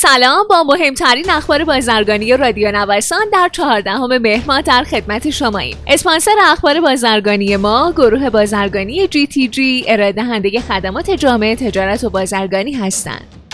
سلام. با مهمترین اخبار بازرگانی رادیو نوسان در چهاردهم مهر ماه در خدمت شماییم. اسپانسر اخبار بازرگانی ما گروه بازرگانی جی تی جی ارائه دهنده خدمات جامعه تجارت و بازرگانی هستند.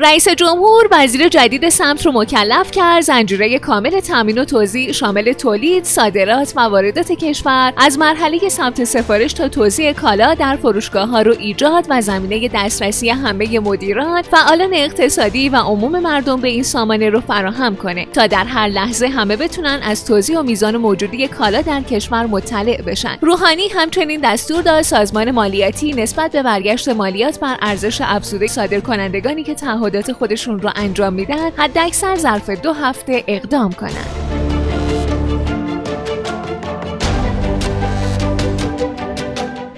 رئیس جمهور وزیر جدید سمت رو مکلف کرد. زنجیره کامل تامین و توزیع شامل تولید، صادرات و واردات کشور. از مرحله سمت سفارش تا توزیع کالا در فروشگاه ها رو ایجاد و زمینه دسترسی همه مدیران، فعالان اقتصادی و عموم مردم به این سامانه رو فراهم کنه. تا در هر لحظه همه بتونن از توزیع و میزان موجودی کالا در کشور مطلع بشن. روحانی همچنین دستور داد سازمان مالیاتی نسبت به برگشت مالیات بر ارزش افزوده صادرکنندگانی که تعهد تعهدات خودشون رو انجام میدن حد اکثر ظرف دو هفته اقدام کنند.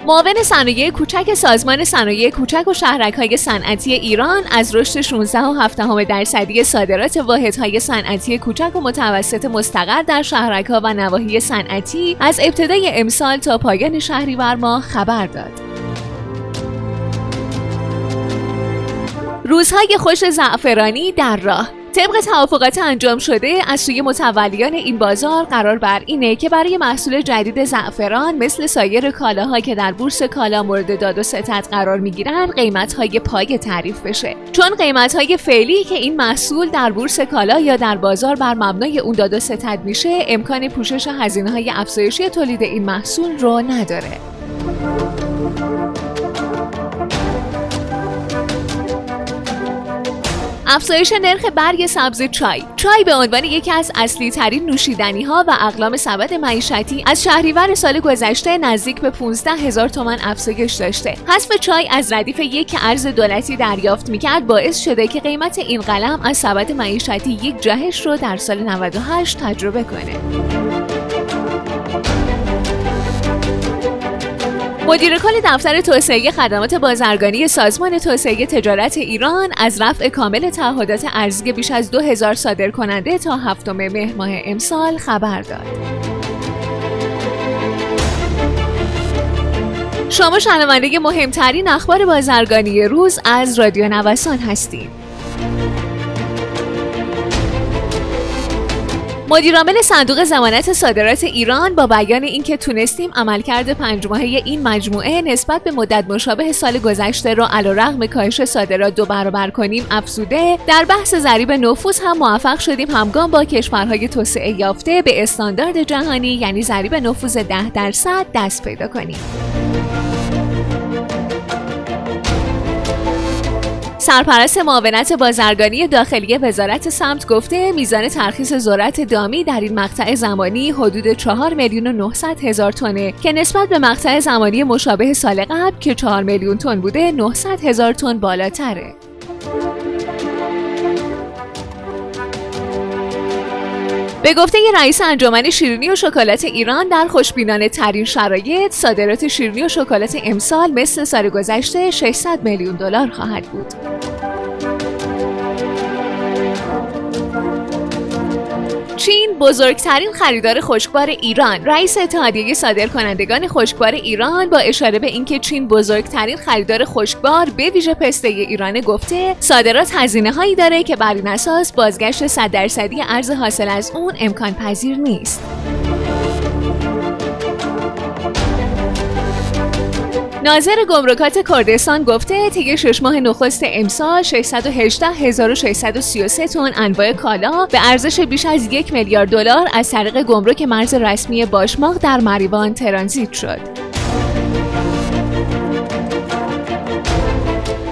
معاون صنایع کوچک سازمان صنایع کوچک و شهرک های صنعتی ایران از رشد 16 و 7 درصدی صادرات واحدهای صنعتی کوچک و متوسط مستقر در شهرک ها و نواحی صنعتی از ابتدای امسال تا پایان شهریور ماه خبر داد. روزهای خوش زعفرانی در راه. طبق توافقات انجام شده از سوی متولیان این بازار قرار بر اینه که برای محصول جدید زعفران مثل سایر کالاها که در بورس کالا مورد داد و ستد قرار می‌گیرن قیمتهای پای تعریف بشه. چون قیمتهای فعلی که این محصول در بورس کالا یا در بازار بر مبنای اون داد و ستد میشه امکان پوشش هزینه های افزایشی تولید این محصول رو نداره. افزایش نرخ برگ سبز چای. چای به عنوان یکی از اصلی ترین نوشیدنی ها و اقلام سبد معیشتی از شهریور سال گذشته نزدیک به 15 هزار تومن افزایش داشته. حذف چای از ردیف یک ارز دولتی دریافت می‌کرد باعث شده که قیمت این قلم از سبد معیشتی یک جهش رو در سال 98 تجربه کنه. مدیر کل دفتر توسعه خدمات بازرگانی سازمان توسعه تجارت ایران از رفع کامل تعهدات ارزی بیش از 2000 صادر کننده تا هفتم مهر ماه امسال خبر داد. شما شنونده مهمترین اخبار بازرگانی روز از رادیو نوسان هستید. مدیرعامل صندوق زمانت صادرات ایران با بیان اینکه تونستیم عملکرد پنج ماهه این مجموعه نسبت به مدت مشابه سال گذشته را علیرغم کاهش صادرات دو برابر کنیم افزوده در بحث ضریب نفوذ هم موفق شدیم همگام با کشورهای توسعه یافته به استاندارد جهانی یعنی ضریب نفوذ 10 درصد دست پیدا کنیم. سرپرست معاونت بازرگانی داخلی وزارت سمت گفته میزان ترخیص ذرت دامی در این مقطع زمانی حدود 4 میلیون و 900 هزار تنه که نسبت به مقطع زمانی مشابه سال قبل که 4 میلیون تن بوده 900 هزار تن بالاتره. به گفته رئیس انجمن شیرینی و شکلات ایران در خوشبینانه ترین شرایط صادرات شیرینی و شکلات امسال مثل سال گذشته 600 میلیون دلار خواهد بود. چین بزرگترین خریدار خشکبار ایران. رئیس اتحادیه صادرکنندگان خشکبار ایران با اشاره به اینکه چین بزرگترین خریدار خشکبار به ویژه پسته ایران گفته صادرات هزینه هایی داره که بر این اساس بازگشت 100 درصدی ارز حاصل از اون امکان پذیر نیست. ناظر گمرکات کردستان گفته طی شش ماه نخست امسال 618633 تن انواع کالا به ارزش بیش از یک میلیارد دلار از طریق گمرک مرز رسمی باشماق در مریوان ترانزیت شد.